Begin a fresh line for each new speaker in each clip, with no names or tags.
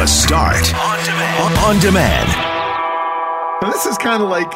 The Start on demand. On demand.
This is kind of like,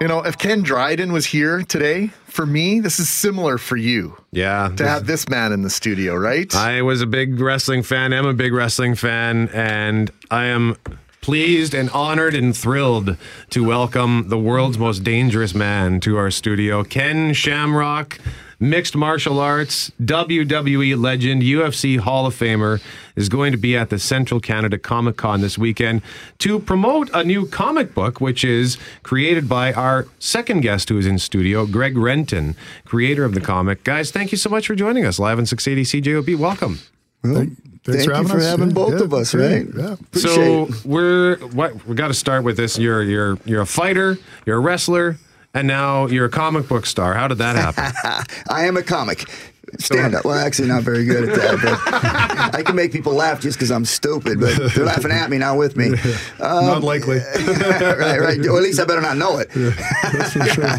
you know, if Ken Dryden was here today, for me, this is similar for you
Yeah.
to have this man in the studio, right?
I was a big wrestling fan. I'm a big wrestling fan, and I am pleased and honored and thrilled to welcome the world's most dangerous man to our studio, Ken Shamrock. Mixed martial arts, WWE legend, UFC Hall of Famer, is going to be at the Central Canada Comic Con this weekend to promote a new comic book, which is created by our second guest who is in studio, Greg Renton, creator of the comic. Guys, thank you so much for joining us live on 680 CJOB. Welcome.
Thank
Thank
for
you
having
for
us.
having
Yeah,
both
yeah,
of us,
great.
right?
Yeah.
Appreciate
so
it.
we're what we got to start with this. You're you're you're a fighter, you're a wrestler, and now you're a comic book star. How did that happen?
I am a comic. Stand up. Well, actually, not very good at that, but I can make people laugh just because I'm stupid. But they're laughing at me, not with me. Um,
Not likely.
right, right. Or at least I better not know it.
That's for sure.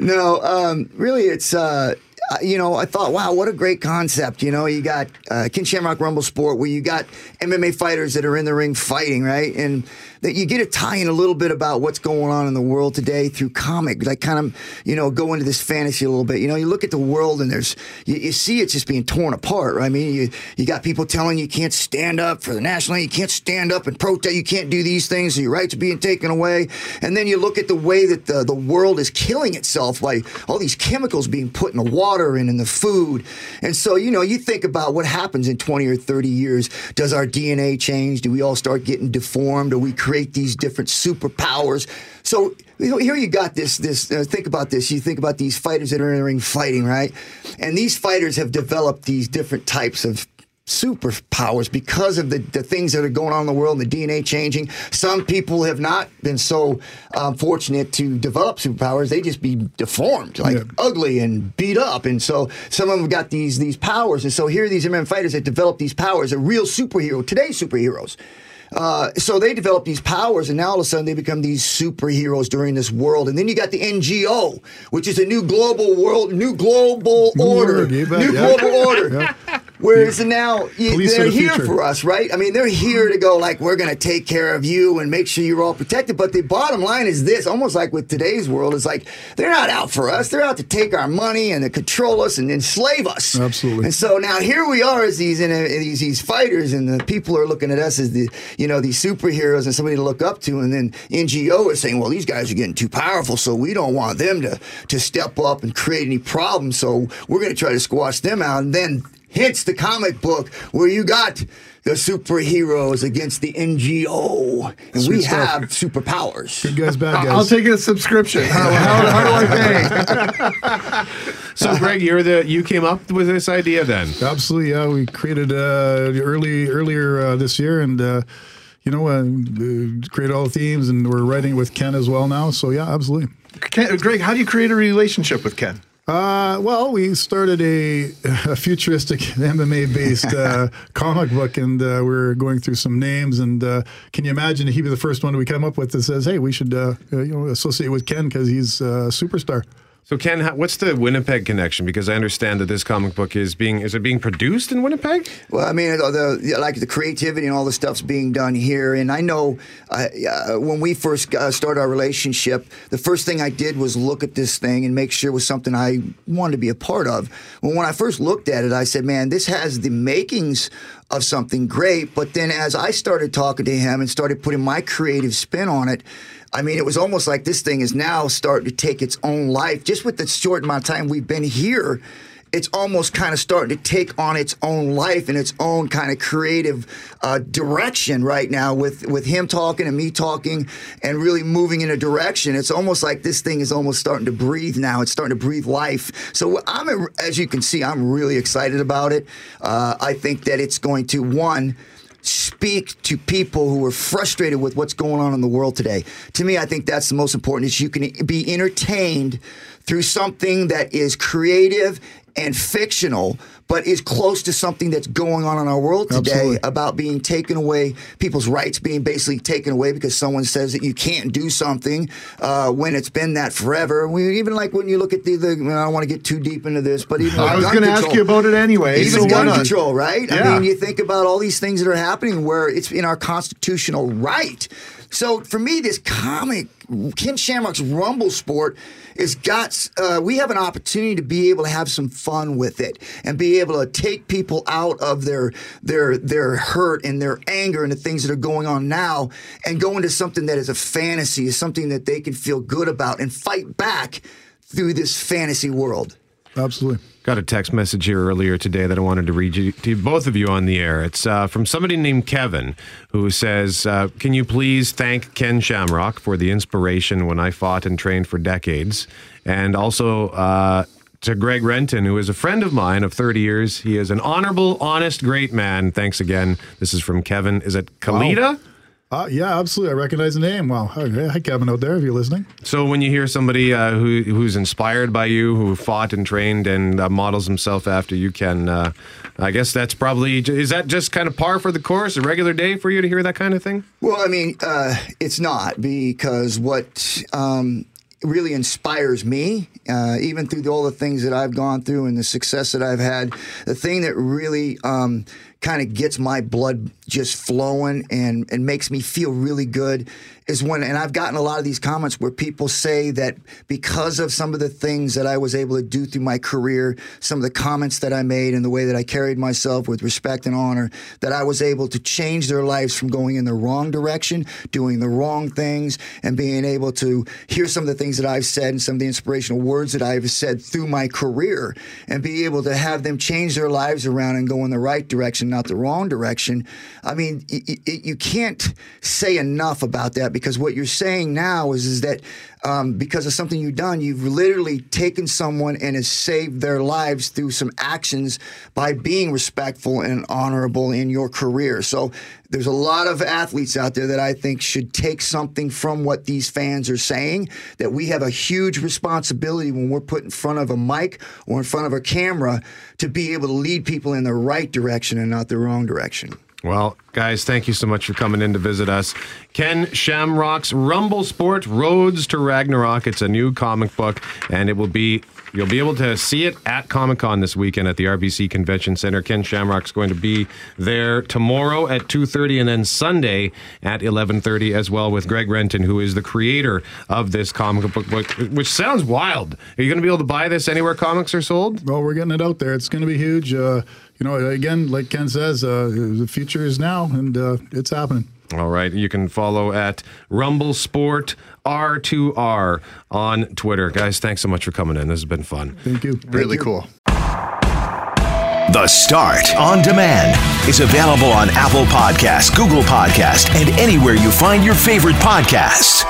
No, um, really, it's. Uh, uh, you know, I thought, wow, what a great concept. You know, you got uh, Ken Shamrock Rumblesport, where you got MMA fighters that are in the ring fighting, right? And that you get to tie in a little bit about what's going on in the world today through comic, like kind of, you know, go into this fantasy a little bit. You know, you look at the world and there's, you, you see it's just being torn apart, right? I mean, you, you got people telling you can't stand up for the national, you can't stand up and protest, you can't do these things, so your rights are being taken away. And then you look at the way that the, the world is killing itself by all these chemicals being put in the water and in the food. And so, you know, you think about what happens in 20 or 30 years. Does our DNA change? Do we all start getting deformed? Or we create these different superpowers? So you know, here you got this. This uh, think about this. You think about these fighters that are in the ring fighting, right? And these fighters have developed these different types of superpowers because of the, the things that are going on in the world and the DNA changing. Some people have not been so um, fortunate to develop superpowers. They just be deformed, like
Yeah.
ugly and beat up. And so some of them got these these powers. And so here are these MMA fighters that develop these powers, a real superhero, today's superheroes. Uh, so they develop these powers, and now all of a sudden they become these superheroes during this world. And then you got the NGO, which is a new global world, new global
New
order,
order,
new
yeah.
global order. Whereas now you, they're
the
here
future.
for us, right? I mean, they're here to go like we're going to take care of you and make sure you're all protected. But the bottom line is this: almost like with today's world, it's like they're not out for us; they're out to take our money and to control us and enslave us.
Absolutely.
And so now here we are as these in these these fighters, and the people are looking at us as the you know these superheroes and somebody to look up to. And then NGO is saying, well, these guys are getting too powerful, so we don't want them to to step up and create any problems. So we're going to try to squash them out. And then hits the comic book where you got the superheroes against the NGO, and
Sweet
we
stuff.
have superpowers.
Good guys, bad guys.
I'll take a subscription. How, how, how do I pay?
so, Greg, you're the you came up with this idea then.
Absolutely, yeah. We created uh, early earlier uh, this year, and uh, you know, uh, uh, created all the themes, and we're writing with Ken as well now. So yeah, absolutely.
Ken, Greg, how do you create a relationship with Ken?
Uh, well, we started a, a futuristic MMA-based uh, comic book, and uh, we're going through some names. And uh, can you imagine he'd be the first one we come up with that says, "Hey, we should uh, uh, you know associate with Ken because he's a superstar."
So, Ken, what's the Winnipeg connection? Because I understand that this comic book is being is it being produced in Winnipeg?
Well, I mean, the, like the creativity and all the stuff's being done here, and I know uh, uh, when we first uh, started our relationship, the first thing I did was look at this thing and make sure it was something I wanted to be a part of. When I first looked at it, I said, "Man, this has the makings." Of something great, but then as I started talking to him and started putting my creative spin on it, I mean, it was almost like this thing is now starting to take its own life. Just with the short amount of time we've been here, it's almost kind of starting to take on its own life and its own kind of creative uh, direction right now with, with him talking and me talking and really moving in a direction. It's almost like this thing is almost starting to breathe now. It's starting to breathe life. So I'm, as you can see, I'm really excited about it. Uh, I think that it's going to, one, speak to people who are frustrated with what's going on in the world today. To me, I think that's the most important is you can be entertained through something that is creative and fictional, but is close to something that's going on in our world today
Absolutely.
about being taken away, people's rights being basically taken away because someone says that you can't do something uh, when it's been that forever. We even like when you look at the, the I don't want to get too deep into this, but even
I was going to ask you about it anyway.
even
so
gun control, right? I mean, you think about all these things that are happening where it's in our constitutional right. So for me, this comic, Ken Shamrock's Rumblesport, is got. Uh, we have an opportunity to be able to have some fun with it and be able to take people out of their their their hurt and their anger and the things that are going on now, and go into something that is a fantasy, is something that they can feel good about and fight back through this fantasy world.
Absolutely.
Got a text message here earlier today that I wanted to read you, to both of you on the air. It's uh, from somebody named Kevin who says, uh, Can you please thank Ken Shamrock for the inspiration when I fought and trained for decades? And also uh, to Greg Renton, who is a friend of mine of 30 years. He is an honorable, honest, great man. Thanks again. This is from Kevin. Is it Kalita?
Uh, yeah, absolutely. I recognize the name. Wow. Hi, hi, Kevin out there, if you're listening.
So when you hear somebody uh, who who's inspired by you, who fought and trained and uh, models himself after you, can uh, I guess that's probably is that just kind of par for the course, a regular day for you to hear that kind of thing?
Well, I mean, uh, it's not because what um, really inspires me, uh, even through all the things that I've gone through and the success that I've had, the thing that really um, kind of gets my blood just flowing and, and makes me feel really good is when, and I've gotten a lot of these comments where people say that because of some of the things that I was able to do through my career, some of the comments that I made and the way that I carried myself with respect and honor, that I was able to change their lives from going in the wrong direction, doing the wrong things, and being able to hear some of the things that I've said and some of the inspirational words that I've said through my career and be able to have them change their lives around and go in the right direction, not the wrong direction. I mean, you can't say enough about that because what you're saying now is, is that um, because of something you've done, you've literally taken someone and has saved their lives through some actions by being respectful and honorable in your career. So there's a lot of athletes out there that I think should take something from what these fans are saying. That we have a huge responsibility when we're put in front of a mic or in front of a camera to be able to lead people in the right direction and not the wrong direction.
Well, guys, thank you so much for coming in to visit us. Ken Shamrock's Rumblesport Roads to Ragnarok. It's a new comic book, and it will be you'll be able to see it at Comic Con this weekend at the RBC Convention Center. Ken Shamrock's going to be there tomorrow at 2:30 and then Sunday at 11:30 as well with Greg Renton, who is the creator of this comic book, which sounds wild. Are you going to be able to buy this anywhere comics are sold?
Well, we're getting it out there. It's going to be huge. Uh, you know, again, like Ken says, uh, the future is now, and uh, it's happening.
All right. You can follow at Rumblesport R2R on Twitter. Guys, thanks so much for coming in. This has been fun.
Thank you.
Really cool.
The Start on Demand is available on Apple Podcasts, Google Podcasts, and anywhere you find your favorite podcasts.